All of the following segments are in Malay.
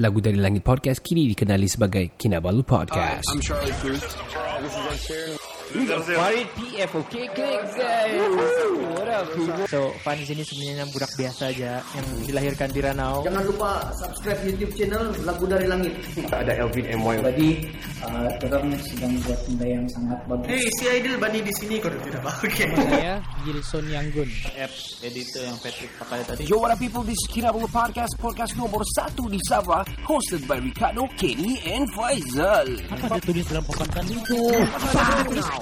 Lagu dari Langit Podcast kini dikenali sebagai Kinabalu Podcast. I'm Charlie Cruz. Farid PF Okay klik guys So Fan di sini sebenarnya budak biasa aja Yang dilahirkan di Ranau Jangan lupa subscribe YouTube channel Lagu Dari Langit. Ada Elvin MY. Jadi uh, orang sedang buat benda yang sangat bagus. Hey, si Aidil Bani di sini kau tidak pakai. Saya Gilson Yanggun apps editor yang Patrick pakai tadi. Yo, what up people? This is Kinabalu Podcast, podcast nomor satu di Sabah, hosted by Ricardo, Kenny, and Faizal. Apa dia tulis dalam papan tadi itu?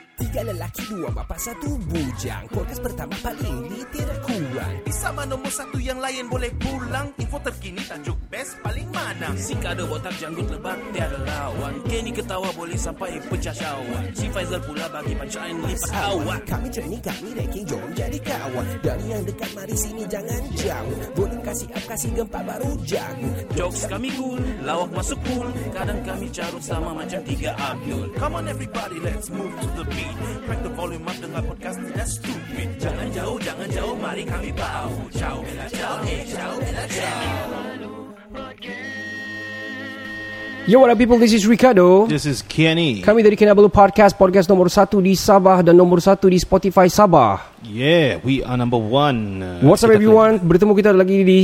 Tiga lelaki, dua bapa, satu bujang. Podcast pertama paling lit, tidak kurang. Sama nombor satu yang lain boleh pulang. Info terkini tajuk best paling mana. Si kado botak janggut lebat tiada lawan Kenny ketawa boleh sampai pecah syawak Si Faizal pula bagi pancaan lipat awak Kami training, kami ranking, jom jadi kawan. Dari yang dekat, mari sini jangan jauh. Boleh kasih up, kasih gempa baru jago. Jokes kami cool, lawak masuk cool Kadang kami carut sama macam tiga Abdul Come on everybody, let's move to the beat. Crack the volume up dengar podcast tidak stupid. Jangan jauh, jangan jauh, mari kami bau Ciao, bella ciao, eh, ciao, bella ciao Yo, what up people? This is Ricardo. This is Kenny. Kami dari Kinabalu Podcast, podcast nomor satu di Sabah dan nomor satu di Spotify Sabah. Yeah, we are number one. Uh, What's up everyone? Bertemu kita lagi di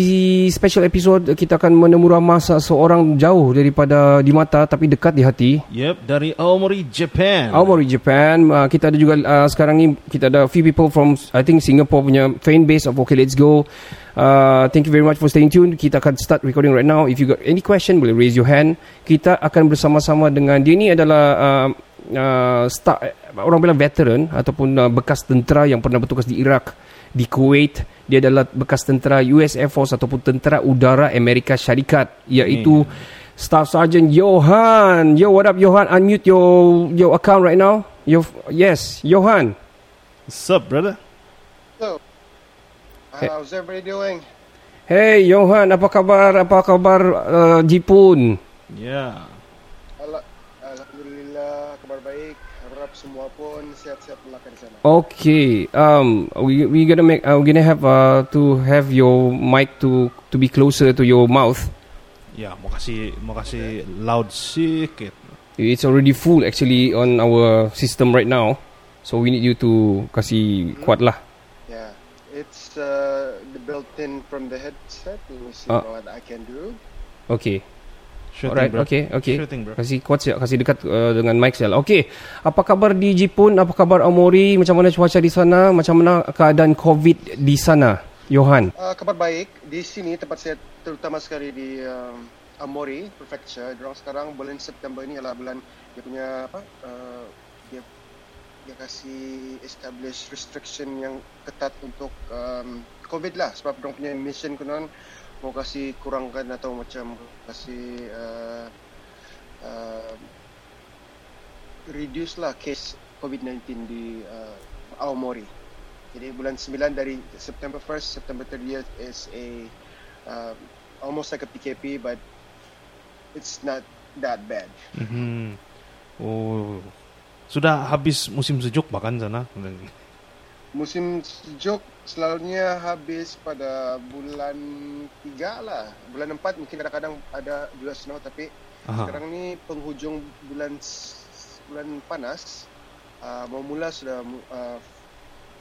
special episode. Kita akan menemura masa seorang jauh daripada di mata tapi dekat di hati. Yep, dari Aomori, Japan. Aomori Japan. Uh, kita ada juga uh, sekarang ni kita ada few people from I think Singapore punya fan base of Okay Let's Go. Uh, thank you very much for staying tuned. Kita akan start recording right now. If you got any question, boleh raise your hand. Kita akan bersama-sama dengan dia ni adalah uh, uh, star, orang bilang veteran ataupun uh, bekas tentera yang pernah bertugas di Iraq, di Kuwait. Dia adalah bekas tentera US Air Force ataupun tentera udara Amerika Syarikat iaitu Staff Sergeant Johan. Yo, what up Johan? Unmute your your account right now. Your yes, Johan. What's up, brother? How's everybody doing? Hey Johan, apa kabar? Apa kabar uh, Jepun? Yeah. Kabar baik. Harap semua pun sihat-sihat belaka di sana. Okay. Um, we we gonna make uh, we gonna have uh, to have your mic to to be closer to your mouth. Ya, mau kasih mau kasih loud sedikit. It's already full actually on our system right now. So we need you to kasih kuat lah. Yeah, it's uh, the built-in from the headset. Let me see Ah. what I can do. Okay. Sure Alright, thing, bro. okay, okay. Sure thing, bro. Kasih kuat siap, kasih dekat uh, dengan mic siap. Okay, apa kabar di Jepun? Apa kabar Omori? Macam mana cuaca di sana? Macam mana keadaan COVID di sana? Johan. Uh, kabar baik di sini tempat saya terutama sekali di um, Amori Prefecture. Dorang sekarang bulan September ini adalah bulan dia punya apa? Uh, dia dia kasih establish restriction yang ketat untuk um, COVID lah sebab dorang punya mission konon mau kasih kurangkan atau macam kasih uh, uh, reduce lah case COVID-19 di uh, Aomori. Jadi bulan 9 dari September 1st, September 30th is a um, almost like a PKP but it's not that bad. Mhm. Oh. Sudah habis musim sejuk bahkan sana. Musim sejuk selalunya habis pada bulan 3 lah. Bulan 4 mungkin kadang-kadang ada juga snow tapi Aha. sekarang ni penghujung bulan bulan panas uh, mula sudah uh,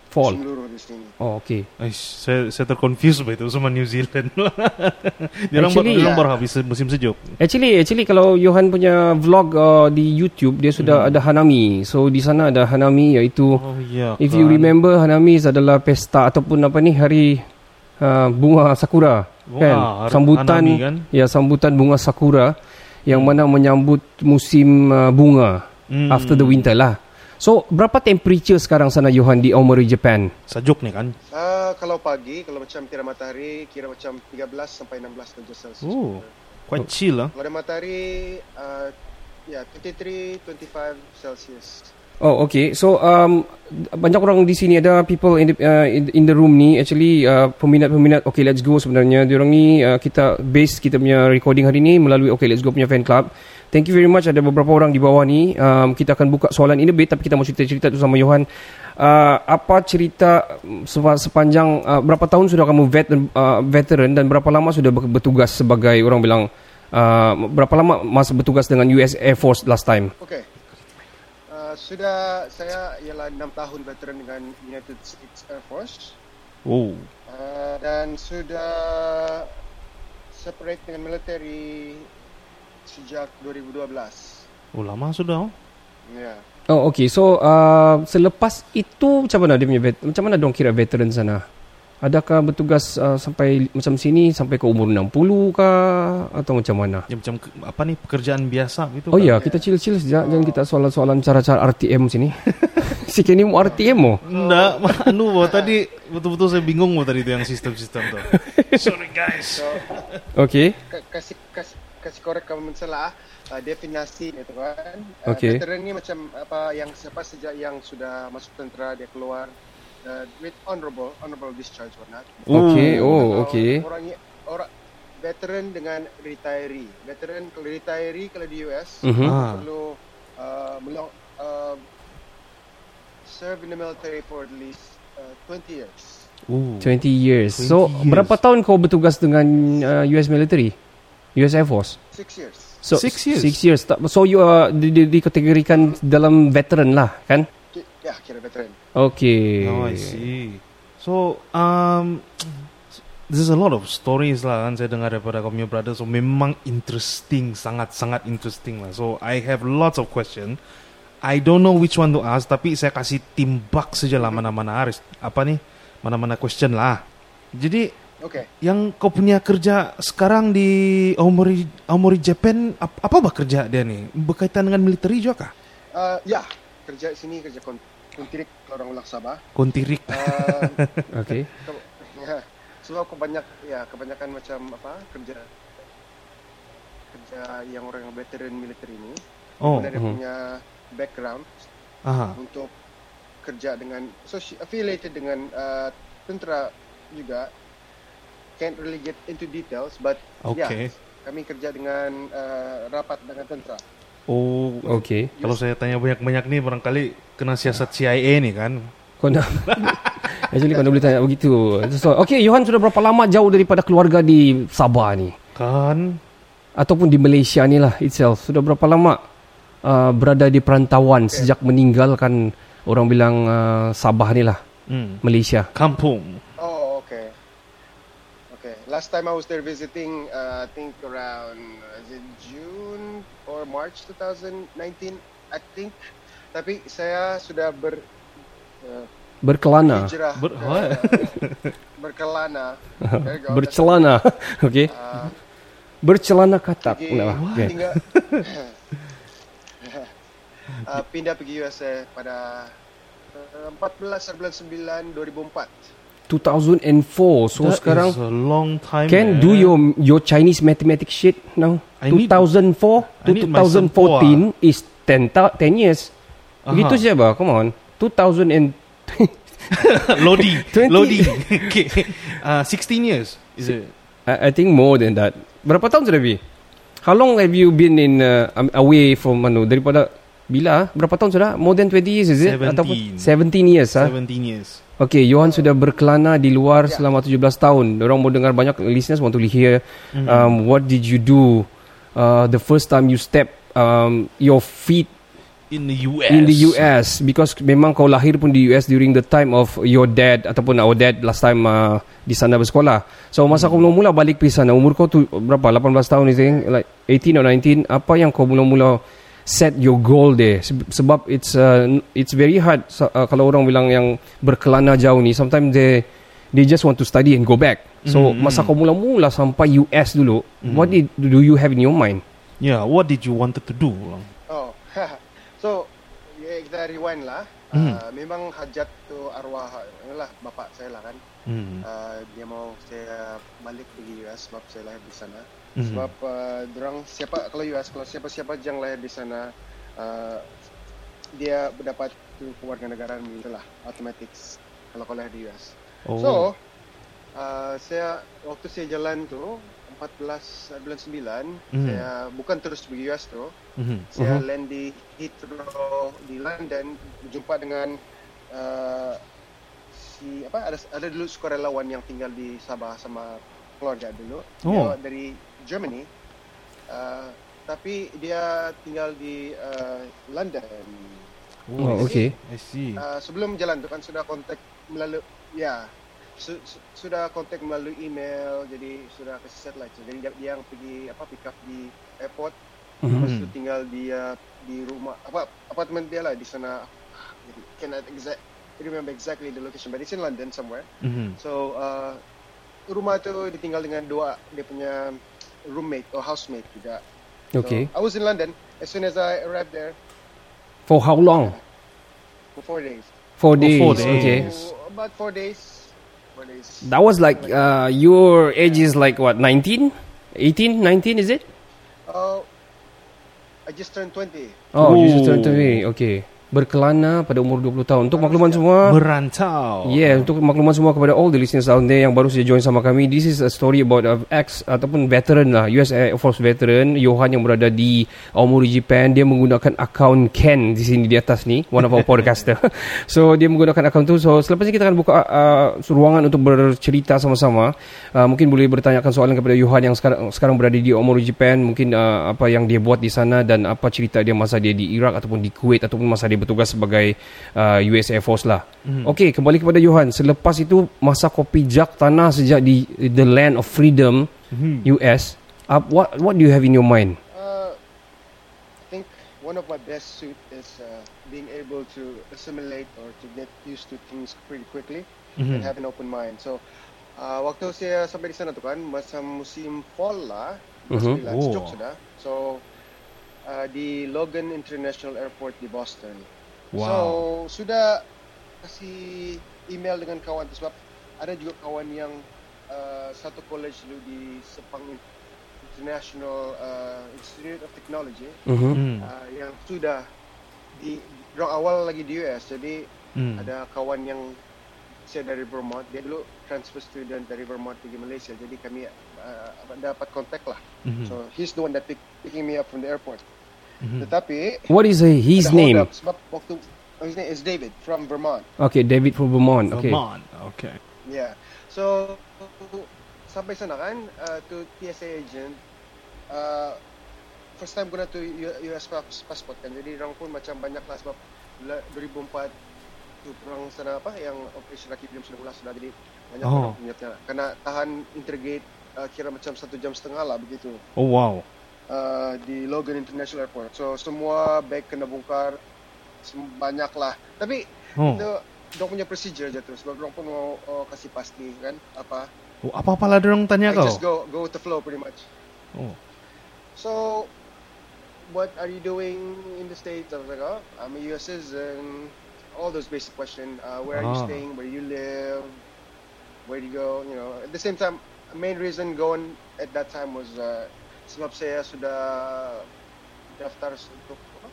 Fall. seluruh di sini. Oh, okay. Aish, saya saya terconfuse begitu sama New Zealand. dia orang orang ya. baru habis musim sejuk. Actually, actually kalau Johan punya vlog uh, di YouTube dia sudah ada Hanami. So di sana ada Hanami iaitu Oh iya. if you kan. remember Hanami adalah pesta ataupun apa ni hari uh, bunga sakura. Wah, kan sambutan Hanami kan? ya sambutan bunga sakura yang mana menyambut musim uh, bunga Hmm. after the winter lah. So berapa temperature sekarang sana Johan di Aomori Japan? Sejuk nih kan. Ah, kalau pagi, kalau macam tiada matahari, kira macam 13 sampai 16 darjah Celsius. Oh, quite chill lah. Kalau ada matahari, uh, ya 23, 25 Celsius. Oh okay. So um, banyak orang di sini ada people in the, uh, in, in the room ni actually uh, peminat-peminat Okay Let's Go sebenarnya. Diorang ni uh, kita base kita punya recording hari ni melalui Okay Let's Go punya fan club. Thank you very much ada beberapa orang di bawah ni. Um, kita akan buka soalan in a bit tapi kita mau cerita-cerita tu sama Johan. Uh, apa cerita mm, sepa- sepanjang uh, berapa tahun sudah kamu vet, uh, veteran dan berapa lama sudah ber- bertugas sebagai orang bilang uh, berapa lama masa bertugas dengan US Air Force last time? Okay. Uh, sudah saya ialah 6 tahun veteran dengan United States Air Force. Oh, Uh, dan sudah separate dengan military sejak 2012. oh lama sudah. oh. Ya. Oh okay So uh, Selepas itu Macam mana dia punya vet, Macam mana dong kira veteran sana Adakah bertugas uh, Sampai Macam sini Sampai ke umur 60 kah Atau macam mana Ya macam ke- apa nih pekerjaan biasa gitu. Oh kan? ya kita chill-chill saja Jangan kita soalan-soalan Cara-cara RTM sini Si Kenny mau RTM mo Enggak, anu boh, tadi betul-betul saya bingung boh tadi itu yang sistem-sistem tuh. Sorry guys. So, Okay ka- kasih kasih kasih korek kamu salah uh, definisi itu kan. Uh, Okay. Veteran ni macam apa yang siapa saja yang sudah masuk tentera dia keluar uh, with honorable honorable discharge whatnot. Okay Oh. Oh Kalau okay Orang orang veteran dengan retiree. Veteran kalau retiree kalau di US Mhm. Ah. perlu uh, melong, uh, serve in the military for at least uh, 20 years. Uh. 20 years 20 So years. berapa tahun kau bertugas dengan uh, US military US Air Force Six years. So Six years? Six years So you are di, di, dikategorikan dalam veteran lah kan Ya, kira veteran. Okay Oh, I see. So, um, there's a lot of stories lah kan saya dengar daripada punya brother. So memang interesting, sangat-sangat interesting lah. So I have lots of question. I don't know which one to ask, tapi saya kasih timbak saja lah mana-mana harus apa nih, mana-mana question lah. Jadi Okay. yang kau punya kerja sekarang di Aomori Aomori Japan ap- apa bah kerja dia nih berkaitan dengan military juga kah? Uh, ya, kerja sini kerja kon kuntirik kalau orang ulang Sabah. Kontirik. Uh, Okay ke- ya, sebab kebanyak ya kebanyakan macam apa kerja kerja yang orang veteran militer ini Oh, dia mhm. punya background aha. untuk kerja dengan associ- affiliated dengan uh, tentera juga can't really get into details but Okay. ya kami kerja dengan uh, rapat dengan tentera Oh, Okay. Kalau saya tanya banyak-banyak nih barangkali kena siasat CIA nih kan. Kau nak Actually kau boleh tanya begitu. So, Okay Johan sudah berapa lama jauh daripada keluarga di Sabah ni? Kan? Ataupun di Malaysia ni lah itself. Sudah berapa lama uh, Berada di perantauan Sejak meninggalkan Orang bilang uh, Sabah ni lah? Hmm. Malaysia. Kampung. Last time I was there visiting, uh, I think around uh, is it June or March 2019, I think. Tapi saya sudah ber uh, Berkelana hijrah Ber- what? berkelana. Go. Bercelana Okay Uh, Bercelana katak pergi, Nak lah. Okay. tinggal, uh, pindah pergi USA pada uh, 14 bulan 9 2004. 2004 So That sekarang is a long time. Can man. do your your Chinese mathematics shit now. I need- 2004 to I need my 2014 is 10 ta- 10 years. Saja bah. Come on. 2000 and Lodi, 20. Lodi. okay. Uh, 16 years. Is it? I, I think more than that. Berapa tahun sudah bi? How long have you been in uh, um, away from anu daripada bila? ah? Berapa tahun sudah? More than 20 years is it? 17. Ataupun 17 years ah. 17 years. Okay, Johan sudah berkelana di luar selama 17 tahun. Orang mau dengar banyak listeners want to hear um, what did you do uh, the first time you step um, your feet In the US. in the US because memang kau lahir pun di US during the time of your dad ataupun our dad last time uh, di sana bersekolah. So masa kau mula-mula balik pergi sana umur kau tu berapa? 18 tahun I like 18 or 19 apa yang kau mula-mula set your goal there Se- sebab it's uh, it's very hard so, uh, kalau orang bilang yang berkelana jauh ni sometimes they they just want to study and go back. So Mm, masa mm. kau mula-mula sampai US dulu, Mm. what did do you have in your mind? Yeah, what did you wanted to do? Oh, so ya kita rewind lah. Hmm. Uh, memang hajat tu arwah lah bapak saya lah kan. Hmm. Uh, dia mau saya balik pergi US sebab saya lahir di sana. Mhm. Sebab uh, dorang siapa kalau US kalau siapa-siapa yang lahir di sana uh, dia mendapat tu kewarganegaraan gitu lah automatic kalau kau lahir di US. Oh. So uh, saya waktu saya jalan tu 14 bulan 9 Mhm. saya bukan terus pergi US tu Mhm. saya Mhm. land di Heathrow di London berjumpa dengan uh, si apa ada ada dulu sukarelawan yang tinggal di Sabah sama keluarga dulu Oh. dia dari Germany uh, tapi dia tinggal di uh, London Oh, okay. I see. Uh, sebelum jalan tu kan sudah kontak melalui ya su- su- sudah kontak melalui email jadi sudah kasih satellite so, jadi dia, dia yang pergi apa pick up di airport Mhm. lepas tu tinggal di uh, di rumah apa apartment dia lah di sana jadi cannot exact remember exactly the location but it's in London somewhere Mhm. so uh, rumah tu ditinggal dengan dua dia punya roommate or housemate juga Okay. so, I was in London as soon as I arrived there For how long? for four days Four Oh, days. four Okay. days. So, about four days four days That was like uh, your age is like what 19, 18, 19 is it? Oh, I just turned 20. Oh, you just turned 20. Okay. Berkelana pada umur 20 tahun. Untuk makluman semua, Merantau. Yeah, untuk makluman semua kepada all the listeners out there yang baru saja join sama kami, this is a story about a ex ataupun veteran lah, US Air Force veteran, Johan yang berada di Aomori, Japan. Dia menggunakan akaun Ken di sini di atas ni, one of our podcaster. so dia menggunakan akaun tu. So selepas ini kita akan buka uh, ruangan untuk bercerita sama-sama. Uh, mungkin boleh bertanyakan soalan kepada Johan yang sekarang sekarang berada di Aomori, Japan. Mungkin uh, apa yang dia buat di sana dan apa cerita dia masa dia di Iraq ataupun di Kuwait ataupun masa dia bertugas sebagai uh, US Air Force lah. Mhm. Okey, kembali kepada Johan. Selepas itu masa kau pijak tanah sejak di the land of freedom Mhm. US, uh, what what do you have in your mind? Uh, I think one of my best suit is uh, being able to assimilate or to get used to things pretty quickly and Mhm. have an open mind. So, uh, waktu saya sampai di sana tu kan, masa musim fall lah, Mhm. mm Oh. sejuk sudah. So, uh, di Logan International Airport di Boston. Wow. So, sudah kasih email dengan kawan tu sebab ada juga kawan yang uh, satu college dulu di Sepang International uh, Institute of Technology Mhm. Mhm. uh, yang sudah di dorang awal lagi di US jadi Mhm. ada kawan yang saya dari Vermont dia dulu transfer student dari Vermont pergi Malaysia jadi kami uh, dapat kontak lah Mhm. so he's the one that pick, picking me up from the airport Mhm. tetapi What is his name? up sebab waktu his name is David from Vermont Okay, David from Vermont. Okay. Vermont. Okay. Yeah. So sampai sana kan uh, to TSA agent uh, first time guna U- US pas- passport kan. Jadi orang pun macam banyak lah sebab la- 2004 tu perang sana apa yang operation Lucky Film sudah mula sudah jadi banyak Oh. orang punya tengah. kena tahan interrogate uh, kira macam satu jam setengah lah begitu Oh wow. Uh, di Logan International Airport. So semua bag kena bongkar banyak lah. Tapi Oh. itu dia punya procedure je tu sebab dia pun mau oh, kasih pasti kan apa oh apa-apa lah dorong tanya I kau. just go go with the flow pretty much Oh. so what are you doing in the states I was like oh I'm a US citizen all those basic questions uh, where are you Ah. staying where do you live where do you go you know at the same time main reason going at that time was uh, sebab saya sudah daftar untuk apa?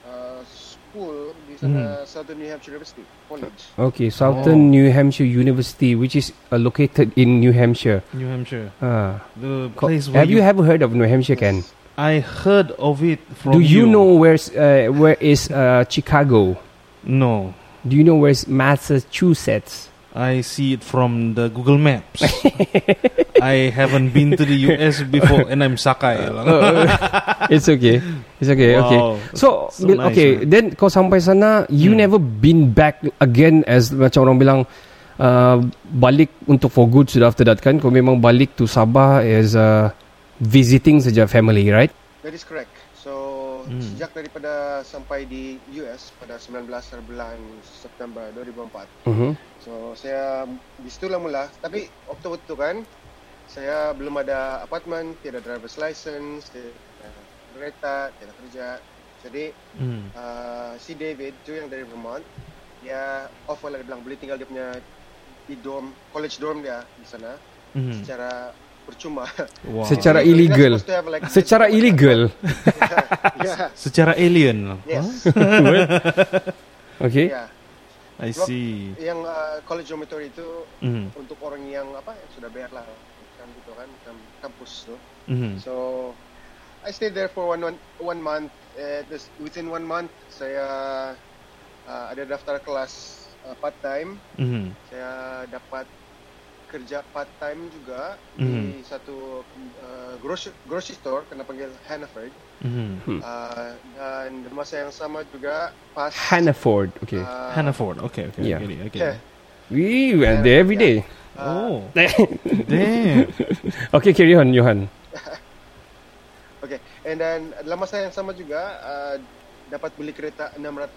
Uh, school di sana Southern New Hampshire University College Okay, Southern Oh. New Hampshire University, which is uh, located in New Hampshire. New Hampshire. Ah. The Co- place where have you ever heard of New Hampshire, Ken? I heard of it from Do you, know where's uh, where is uh, Chicago? No. Do you know where's Massachusetts? I see it from the Google Maps. I haven't been to the US before and I'm Sakai. it's okay. It's okay. Wow. Okay. So, So bil- nice, okay. man. Then kau sampai sana, you Hmm. never been back again as macam orang bilang uh, balik untuk for good sudah after that kan? Kau memang balik to Sabah as uh, visiting saja family, right? That is correct. So Hmm. sejak daripada sampai di US pada 19 bulan September 2004. Mhm. So saya di situ lah mula. Tapi waktu itu kan saya belum ada apartment, tiada driver's license, tiada kereta, tiada kerja. Jadi Hmm. uh, si David tu yang dari Vermont, dia offer lah dia bilang boleh tinggal dia punya di dorm, college dorm dia di sana Hmm. secara percuma. Wow. Secara illegal. have like- Secara illegal. yeah, Secara alien. yes, Okay. yeah. I see. Yang uh, college dormitory itu Hmm. untuk orang yang apa yang sudah bayar lah kan kampus tu. Hmm. So I stayed there for one one, one month. Uh, this, within one month saya uh, ada daftar kelas uh, part time. Hmm. Saya dapat kerja part time juga Mhm. di satu uh, grocery grocery store kena panggil Hannaford. Hmm. Uh, dan di masa yang sama juga pas Hannaford. Okay. uh, Hannaford. Okay, okay. Yeah. I get it. I get yeah. it. We went there every day. Oh, damn. okay, carry on, Johan. Okay, and then dalam masa yang sama juga uh, dapat beli kereta 600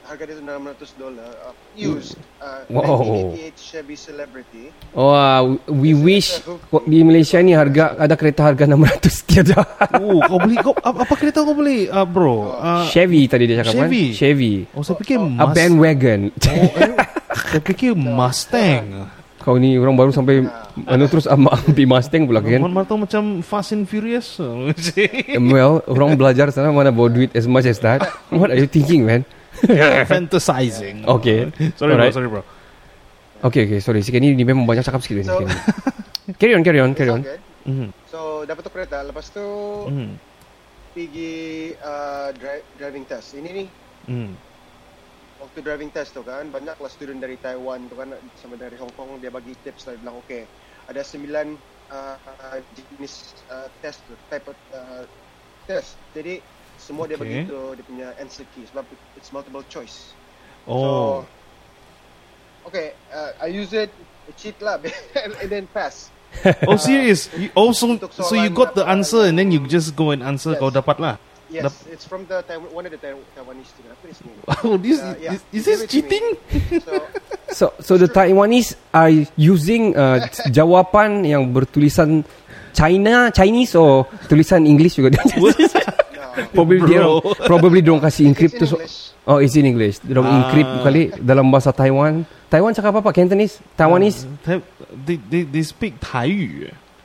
harga dia tu 600 dolar uh, used uh, Wow. 1988 Chevy Celebrity. Wah, we wish di Malaysia ni harga ada kereta harga 600 tiada. Oh, kau beli kau apa, apa kereta kau beli, uh, bro? Uh, Chevy tadi dia cakap Chevy? kan? Chevy. oh, saya fikir A Mus- bandwagon. Oh, eh, saya fikir Mustang. Kau ni orang baru sampai mana terus ama ambil Mustang pula kan? Mana tahu macam Fast and Furious. Well, orang belajar sana mana bawa duit as much as that. What are you thinking, man? Fantasizing. Okay. Sorry, Alright. bro. Sorry, bro. Okay, okay, sorry. Sikit ni, ni memang banyak cakap sikit ni. So, carry on, carry on, carry on. Mhm. So dapat tu kereta, lepas tu Mhm. pergi uh, dri- driving test. Ini ni Mhm. Waktu driving test tu kan banyaklah student dari Taiwan tu kan sama dari Hong Kong dia bagi tips lah dia bilang okay ada sembilan uh, uh, jenis uh, test tu type of uh, test jadi semua dia Okay. bagi tu dia punya answer key sebab it's multiple choice Oh. so okay uh, I use it cheat lah and, and then pass Oh, serious? You also, Untuk so you got the answer and then you just go and answer Yes. kau dapat lah. Yes Dap- it's from the Taiwan, one of the Taiwan, Taiwanese student apa dia sini Oh, this Uh, yeah, is, is this cheating? so So, so the Taiwanese are using uh, jawapan yang bertulisan China, Chinese or tulisan English juga. no, probably dia probably dorong kasih encrypt in tu. So, oh, it's in English. Dorong Ah. encrypt kali dalam bahasa Taiwan. Taiwan cakap apa? Cantonese? Taiwanese? Tai- They, they, they speak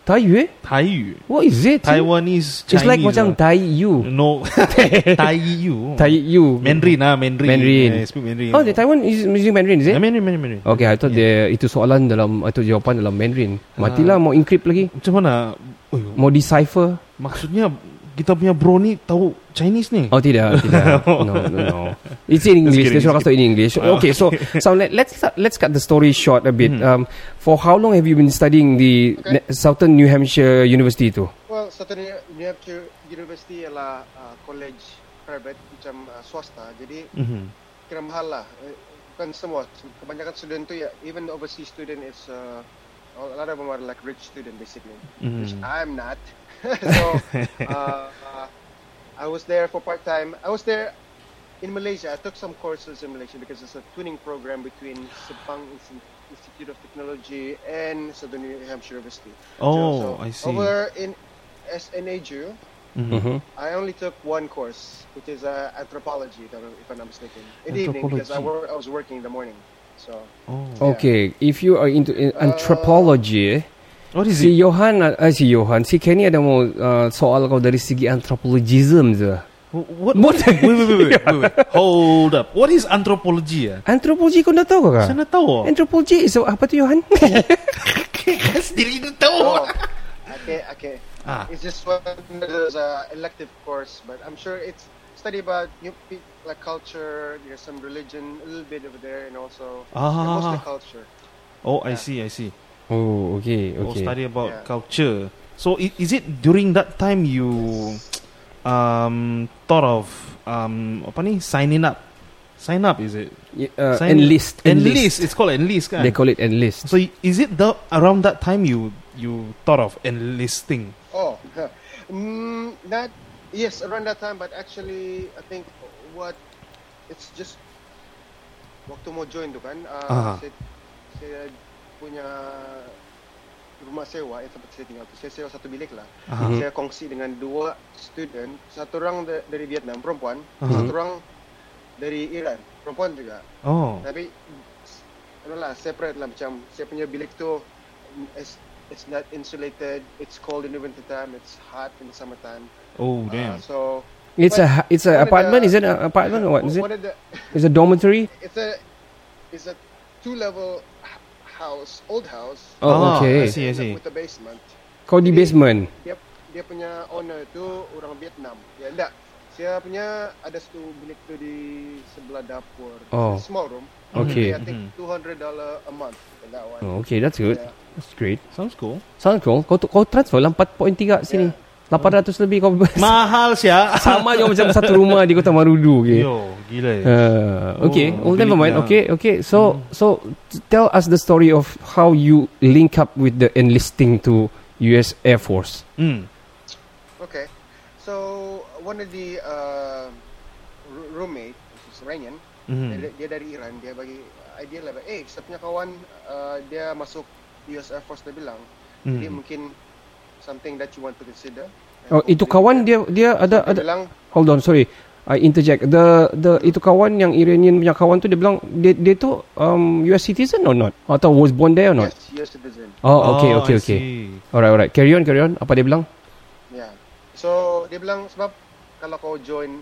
Taiyu. Taiyu? Taiyu. What is it? Taiwanese Chinese. It's like macam lah. Taiyu. No. Taiyu. Taiyu. Mandarin ah, Mandarin. Mandarin. Yeah, speak Mandarin. Oh, the Taiwan is using Mandarin, is it? Yeah, Mandarin, Mandarin, Mandarin. Okay, I thought dia itu soalan dalam itu jawapan dalam Mandarin. Matilah mau encrypt lagi. Macam mana? Oh, Mau decipher. maksudnya kita punya bro ni tahu Chinese ni. Oh tidak, tidak. No, no, no. It's in English. kidding, Dia suruh just kasih in English. Oh, Okay, so so let, let's start- let's cut the story short a bit. Hmm. Um, for how long have you been studying the Okay. Southern New Hampshire University tu? Well, Southern New Hampshire University ialah uh, college private macam uh, swasta. Jadi Mhm. kira mahal lah. Eh, Bukan semua. Kebanyakan student tu ya, even overseas student is uh, a lot of them are like rich student basically. Which Mhm. I'm not. so uh, uh, I was there for part time. I was there in Malaysia. I took some courses in Malaysia because it's a twinning program between Sepang Institute of Technology and Southern New Hampshire University. Oh, So, I see. Over in SNAJU, Mhm. Mm-hmm. I only took one course, which is uh, anthropology, if I'm- not mistaken. In the evening, because I, wor- I was working in the morning. So, Oh. Okay, if you are into in anthropology, What is si? Johan, uh, si Johan, si Kenny ada mau uh, soal kau dari segi anthropologism je. What? What? Wait, wait, wait, wait, wait, wait. Hold up. What is anthropology? Ah? Anthropology kau dah tahu ke? Saya nak tahu. Anthropology so apa tu Johan? Sendiri nak tahu. oh, okay, okay. Ah. It's just one of those uh, elective course, but I'm sure it's study about you pe- like culture, there's some religion, a little bit over there, and also yeah, mostly Ah. culture. Oh, I see, I see. Oh, okay, Oh, okay. study about Yeah. culture. So, i- is it during that time you um thought of um apa ni signing up? Sign up is it? Y- Uh, Sign- enlist, Enlist. It's called enlist, kan? They call it enlist. So, is it the around that time you you thought of enlisting? Oh, huh. mm, not yes, around that time. But actually, I think what it's just waktu mau join tu kan, uh, Aha. saya, saya punya rumah sewa yang tempat saya tinggal tu. Saya sewa satu bilik lah. Aha. Saya kongsi dengan dua student, satu orang da- dari Vietnam perempuan, Aha. satu orang dari Iran perempuan juga. Oh. Tapi lah, separate lah macam saya punya bilik tu it's, it's not insulated, it's cold in the winter time, it's hot in the summertime. Oh Uh, damn. so It's a ha- it's of apartment. the- Is it an apartment or what is it? The, It's a dormitory. it's a it's a two level house, old house. Oh, Ah, I okay. see, I see. With a basement. Kau di basement. Dia dia punya owner tu orang Vietnam. Ya enggak. Saya punya ada satu bilik tu di sebelah dapur. Oh. It's a small room. Okay. I think Mhm. hundred dollar a month for that one. Oh, okay, that's good. Yeah. That's great. Sounds cool. Sounds cool. Kau kau transfer lah 4.3 sini. 800 lebih kau bebas. Mahal sia. Sama je macam satu rumah di Kota Marudu okay. Yo, gila. Uh, okay, Oh, well, never mind. dah. Okay, okay. So, so t- tell us the story of how you link up with the enlisting to U.S. Air Force. Hmm. Okay. So one of the uh, roommate, which is Iranian, Mhm. dia, dia dari Iran, dia bagi idea lah, eh, saya punya kawan uh, dia masuk US Air Force dia bilang, jadi Hmm. mungkin something that you want to consider. Oh, itu kawan dia dia ada ada. bilang, Hold on, sorry. I interject. The the itu kawan yang Iranian punya kawan tu dia bilang dia dia tu um, US citizen or not? Atau was born there or not? yes, US citizen. Oh, okay, okay, I okay. Alright, alright. Carry on, carry on. Apa dia bilang? Yeah. So dia bilang sebab kalau kau join,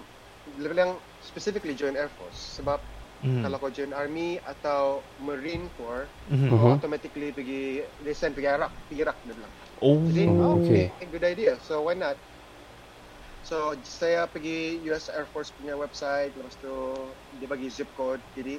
dia bilang specifically join Air Force sebab Mhm. kalau kau join Army atau Marine Corps, Mhm. kau Mhm. automatically pergi they send pergi Iraq, pergi Iraq dia bilang. Oh. Jadi, Oh, okay. okay, good idea. So why not? So saya pergi US Air Force punya website, lepas tu dia bagi zip code. Jadi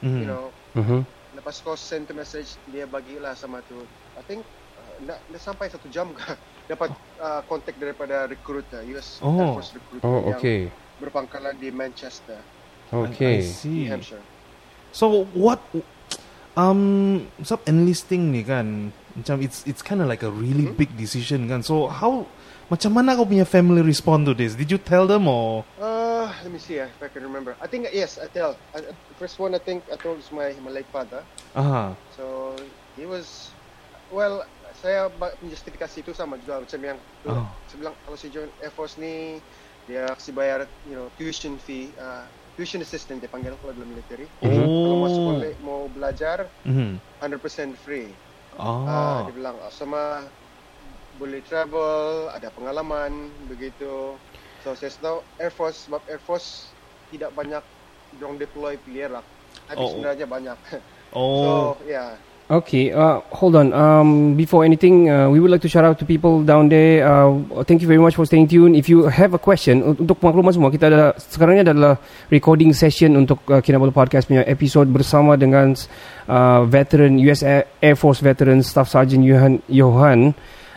Mhm. you know, Mhm. lepas kau send to message, dia bagilah sama tu. I think uh, nak, nak sampai satu jam ke dapat uh, kontak daripada recruiter, US Air Oh. Force recruiter Oh, yang okay. berpangkalan di Manchester, Okay. I see. New Hampshire. So what um sub enlisting ni kan macam it's it's kind of like a really Hmm? big decision kan. So how macam mana kau punya family respond to this? Did you tell them or Uh, let me see uh, if I can remember. I think yes, I tell. I, I- first one I think I told is my my late father. aha. So he was well saya justifikasi itu sama juga macam yang Oh. saya bilang kalau saya join Air Force ni dia kasi bayar you know tuition fee uh, tuition assistant dia panggil kalau dalam military. Jadi kalau masuk Oh. boleh mau belajar Mhm. 100% free. Ah. Uh, dia bilang ah, sama boleh travel, ada pengalaman begitu. So saya tahu Air Force sebab Air Force tidak banyak dorong deploy pergi Iraq. Tapi Oh. sebenarnya banyak. Oh. so yeah. Okay, uh, hold on. Um, before anything, uh, we would like to shout out to people down there. Uh, thank you very much for staying tuned. If you have a question, un- untuk makluman semua, kita ada sekarang ni adalah recording session untuk uh, Kinabalu Podcast punya episode bersama dengan uh, veteran US Air Force veteran Staff Sergeant Johan Johan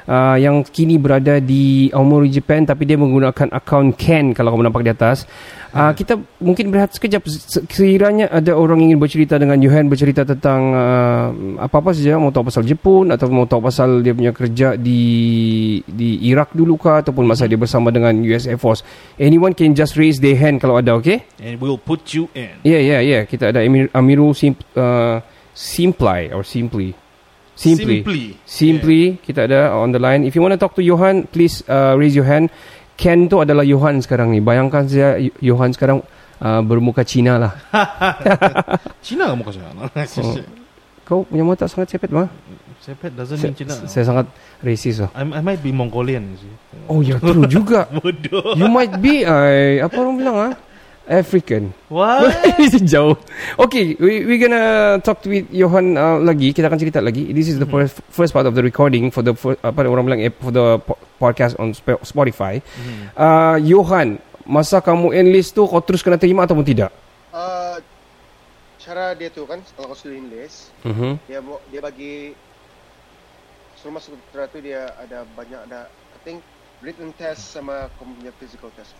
uh, yang kini berada di Aomori, Japan tapi dia menggunakan akaun Ken kalau kamu nampak di atas. Uh, kita mungkin berehat sekejap Se- sekiranya ada orang ingin bercerita dengan Johan bercerita tentang uh, apa-apa saja mau tahu pasal Jepun atau mau tahu pasal dia punya kerja di di Iraq dulu kah ataupun masa dia bersama dengan US Air Force. Anyone can just raise their hand kalau ada, okay? And we'll put you in. Yeah, yeah, yeah. Kita ada Amir, Amirul Sim, uh, Simply or Simply. Simply. Simply. Simply kita ada on the line. If you want to talk to Johan, please uh, raise your hand. Ken tu adalah Johan sekarang ni. Bayangkan saya Johan sekarang uh, bermuka Cina lah. Cina kamu kasih Oh. Kau punya mata sangat cepet mah. Sepet doesn't Saya, mean Cina. saya sangat racist lah. I, I might be Mongolian. Oh ya, true juga. Bodoh. You might be uh, apa orang bilang ah? African. What? Jauh. Okay, we we gonna talk with Johan uh, lagi. Kita akan cerita lagi. This is the first, first part of the recording for the apa orang bilang eh, for the po- podcast on Sp- Spotify. Uh, Johan, masa kamu enlist tu kau terus kena terima ataupun tidak? Uh, cara dia tu kan kalau kau sudah enlist, Mhm. dia dia bagi sebelum masuk tentera tu dia ada banyak ada I think written test sama kau punya physical test.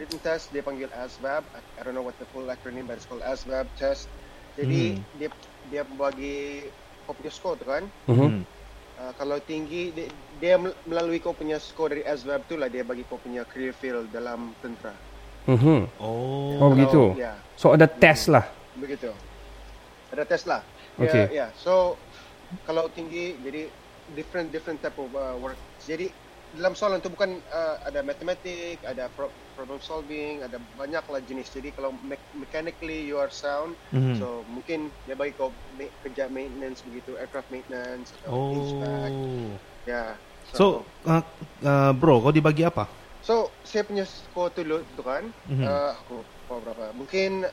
Written test dia panggil ASVAB. I, I don't know what the full acronym but it's called ASVAB test. Jadi Hmm. dia dia bagi kau punya score tu kan. Mhm. Hmm. Uh, kalau tinggi dia, dia mel- melalui kau punya skor dari SWAB tu lah dia bagi kau punya career field dalam tentera. Mhm. Oh. Oh begitu. Ya, So ada test lah. begitu. Ada tes lah. Okay. Ya, yeah. so kalau tinggi jadi different different type of uh, work. Jadi dalam soalan tu bukan uh, ada matematik, ada pro- problem solving, ada banyak lah jenis. Jadi kalau me- mechanically you are sound, Mhm. so mungkin dia bagi kau ma- kerja maintenance begitu, aircraft maintenance atau Oh. HVAC. Ya. So, uh, uh, bro, kau dibagi apa? So, saya punya skor dulu tu kan, Mhm. uh, aku lupa berapa. Mungkin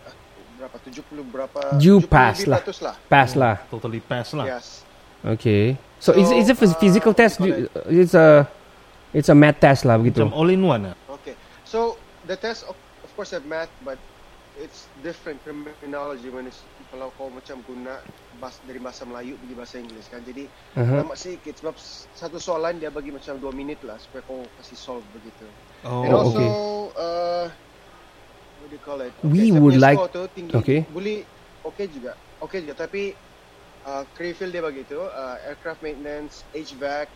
berapa 70 berapa You 70 pass lah. lah. Pass lah. Totally pass lah. Yes. Okay. So, is So, is it a physical uh, test? Do- It's a it's a math test lah begitu. Macam all in one ah. Okay. So the test of, of course have math but it's different terminology when it's kalau kau macam guna bas dari bahasa Melayu pergi bahasa Inggeris kan. Jadi Uh-huh. lama sikit sebab satu soalan dia bagi macam 2 minit lah supaya kau kasih solve begitu. Oh, And also okay. uh, what do you call it? We saya would like- tu tinggi. okay. Boleh okay juga. Okay juga tapi uh, career field dia bagi tu uh, aircraft maintenance, HVAC,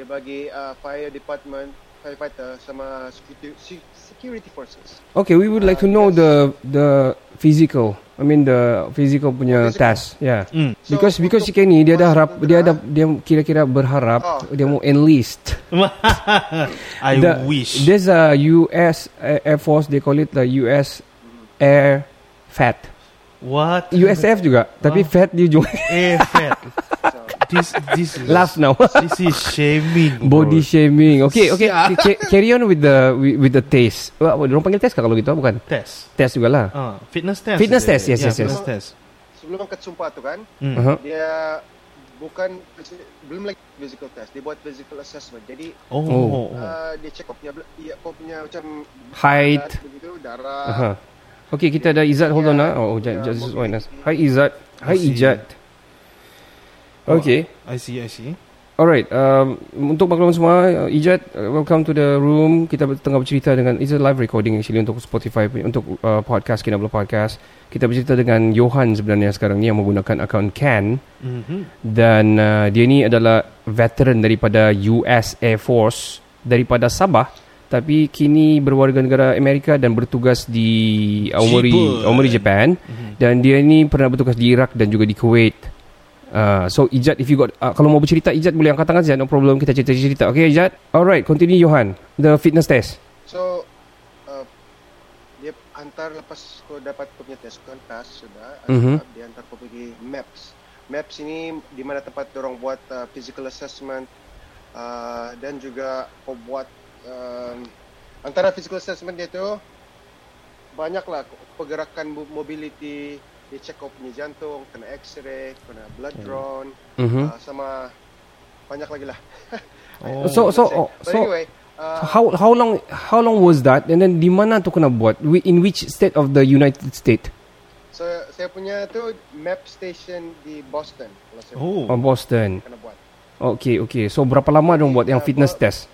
dia bagi uh, fire department, firefighter sama security, se- security forces. Okay, we would like to Uh, know yes. the the physical. I mean the physical punya Physical. test. Yeah. Mm. So, Because because si Kenny dia dah harap dia ada dia kira-kira berharap Oh. dia mau enlist. I The- wish. There's a US Air Force they call it the US Air Fat. What? USF juga, tapi fat dia juga. Eh, fat. this this is Laugh now. This is shaming. bro. Body shaming. Okay, okay. ca- ca- carry on with the with, with the taste. Wah, orang panggil test kalau gitu? Bukan. test. Test juga lah. Ah, fitness test. Fitness test, yes, Yeah, yes, yes. Fitness test. sebelum angkat sumpah tu kan, Mm. Uh-huh. dia bukan belum lagi physical test, dia buat physical assessment. Jadi Oh. Oh. oh, oh. uh, dia check kau punya ya, kau punya macam Height. begitu, darah. Aha. Okay, kita ada Izzat. Hold on ah. Oh, Yeah, just, just join us. mobility. Hi Izzat. Hi I see. Ijat. Okay. I see, I see. Alright, um, untuk makluman semua, uh, Ijat, uh, welcome to the room. Kita tengah bercerita dengan, it's a live recording actually untuk Spotify, untuk uh, podcast, Kinabalu Podcast. Kita bercerita dengan Johan sebenarnya sekarang ni yang menggunakan akaun Can. Mm-hmm. Dan uh, dia ni adalah veteran daripada US Air Force daripada Sabah. Tapi kini berwarga negara Amerika dan bertugas di Aomori, Japan. Aomori Japan. Dan dia ni pernah bertugas di Iraq dan juga di Kuwait. Uh, so Ijat if you got uh, kalau mau bercerita Ijat boleh angkat tangan saja no problem kita cerita-cerita okay Ijat alright continue Johan the fitness test So uh, dia hantar lepas kau dapat punya test kau pass sudah, Mhm. dia hantar kau pergi maps. Maps ini di mana tempat orang buat uh, physical assessment uh, dan juga kau buat um, antara physical assessment dia tu banyaklah pergerakan mo- mobility dia check kau punya jantung, kena x-ray, kena blood drawn, Mhm. uh, sama banyak lagi lah. Oh. so so oh, so anyway, uh, how how long how long was that and then di mana tu kena buat in which state of the United States So, saya punya tu map station di Boston. Kalau saya Oh. oh Boston kena buat. okay okay so berapa lama dong buat yang Uh, fitness buat- test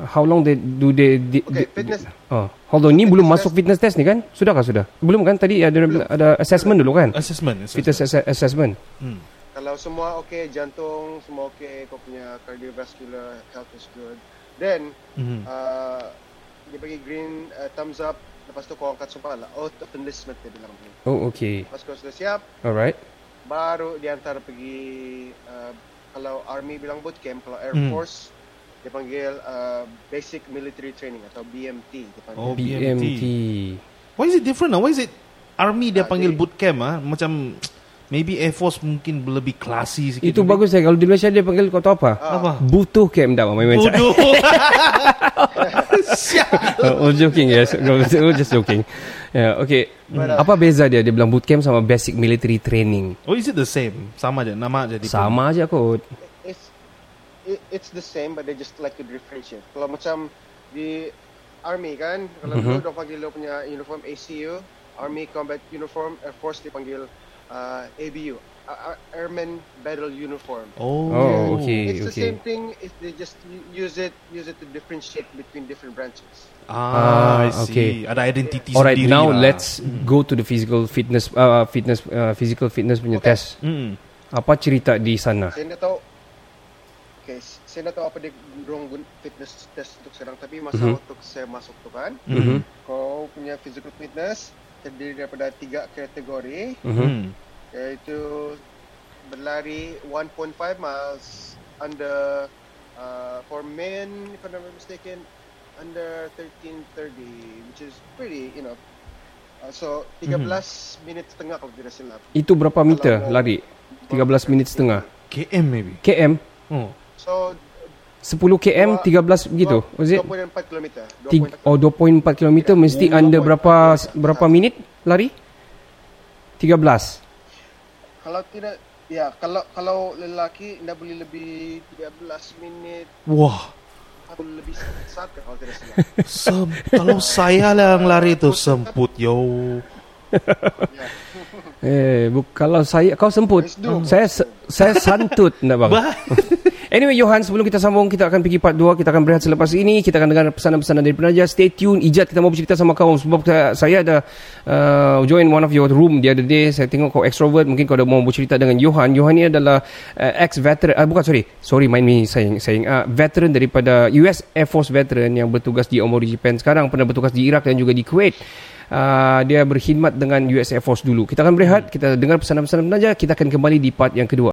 how long they do they, they Okay, they- fitness- oh hold on ni fitness belum test- masuk fitness test ni kan sudah kah sudah belum kan tadi ada ada assessment dulu kan Assessment. fitness assessment. asse- assessment Hmm. Kalau semua okey, jantung semua okey, kau punya cardiovascular health is good. Then Mhm. uh, dia bagi green uh, thumbs up. Lepas tu kau angkat sumpah lah. Of enlistment dia bilang ni. oh okay Lepas kau sudah siap, alright baru dia hantar pergi uh, kalau army bilang boot camp, kalau air Hmm. force dia panggil uh, basic military training atau BMT dia panggil. Oh, BMT Why is it different ah? Why is it army dia Ah, panggil dia- boot camp ah? Macam maybe air force mungkin lebih classy sikit. Itu bagus saya Kalau di Malaysia dia panggil kau tahu apa? Ah. Apa? Butuh camp dah main main. Bodoh. Oh, joking yes. No, oh, just joking. Yeah, okay. But, uh, Apa beza dia? Dia bilang boot camp sama basic military training. oh, is it the same? Sama je nama jadi. Sama aja kot. It's it, it's the same but they just like to differentiate. Kalau macam di army kan, kalau Mhm. mm-hmm. dulu dia panggil dia punya uniform ACU, Army Combat Uniform, Air Force dia panggil uh, ABU, A- A- Airman Battle Uniform. Oh. Oh, okay. it's the okay. same thing if they just u- use it use it to differentiate between different branches. Ah, I Ah, see. okay. Ada identity Alright, sendiri now lah. let's go to the physical fitness uh, fitness uh, physical fitness punya Okay. test. Hmm. Apa cerita di sana? Saya nak tahu okay, saya tak tahu apa dia dorong gun- fitness test untuk sekarang tapi masa Mhm. waktu saya masuk tu kan, Mhm. kau punya physical fitness terdiri daripada tiga kategori Mhm. Hmm. iaitu berlari 1.5 miles under uh, for men if I'm not mistaken under 1330 which is pretty you know uh, so 13 minit setengah kalau tidak silap Itu berapa meter Kalau- lari? 13 minit setengah. KM maybe. KM Oh. So 10 km 13 begitu. Was it? 2.4 kilometer Tig- 2.4 Oh 2.4 km mesti Oh, under 2.4 berapa kilometer. berapa minit lari? 13. kalau tidak ya kalau kalau lelaki tidak boleh lebih 13 minit Wah. atau lebih satu kalau tidak silap Sem kalau saya lah yang lari itu semput yo. Eh, bu- kalau saya kau semput. Saya saya santut enggak bang. Anyway Johan sebelum kita sambung kita akan pergi part 2 kita akan berehat selepas ini. Kita akan dengar pesanan-pesanan dari penaja stay tune Ijat kita mau bercerita sama kau. Sebab saya, saya ada uh, join one of your room the other day. Saya tengok kau extrovert. Mungkin kau ada mau bercerita dengan Johan. Johan ni adalah uh, ex veteran uh, bukan sorry. Sorry mind me saying saying uh, veteran daripada US Air Force veteran yang bertugas di Omori Japan. Sekarang pernah bertugas di Iraq dan juga di Kuwait Uh, dia berkhidmat dengan US Air Force dulu. Kita akan berehat, kita dengar pesanan-pesanan penaja, kita akan kembali di part yang kedua.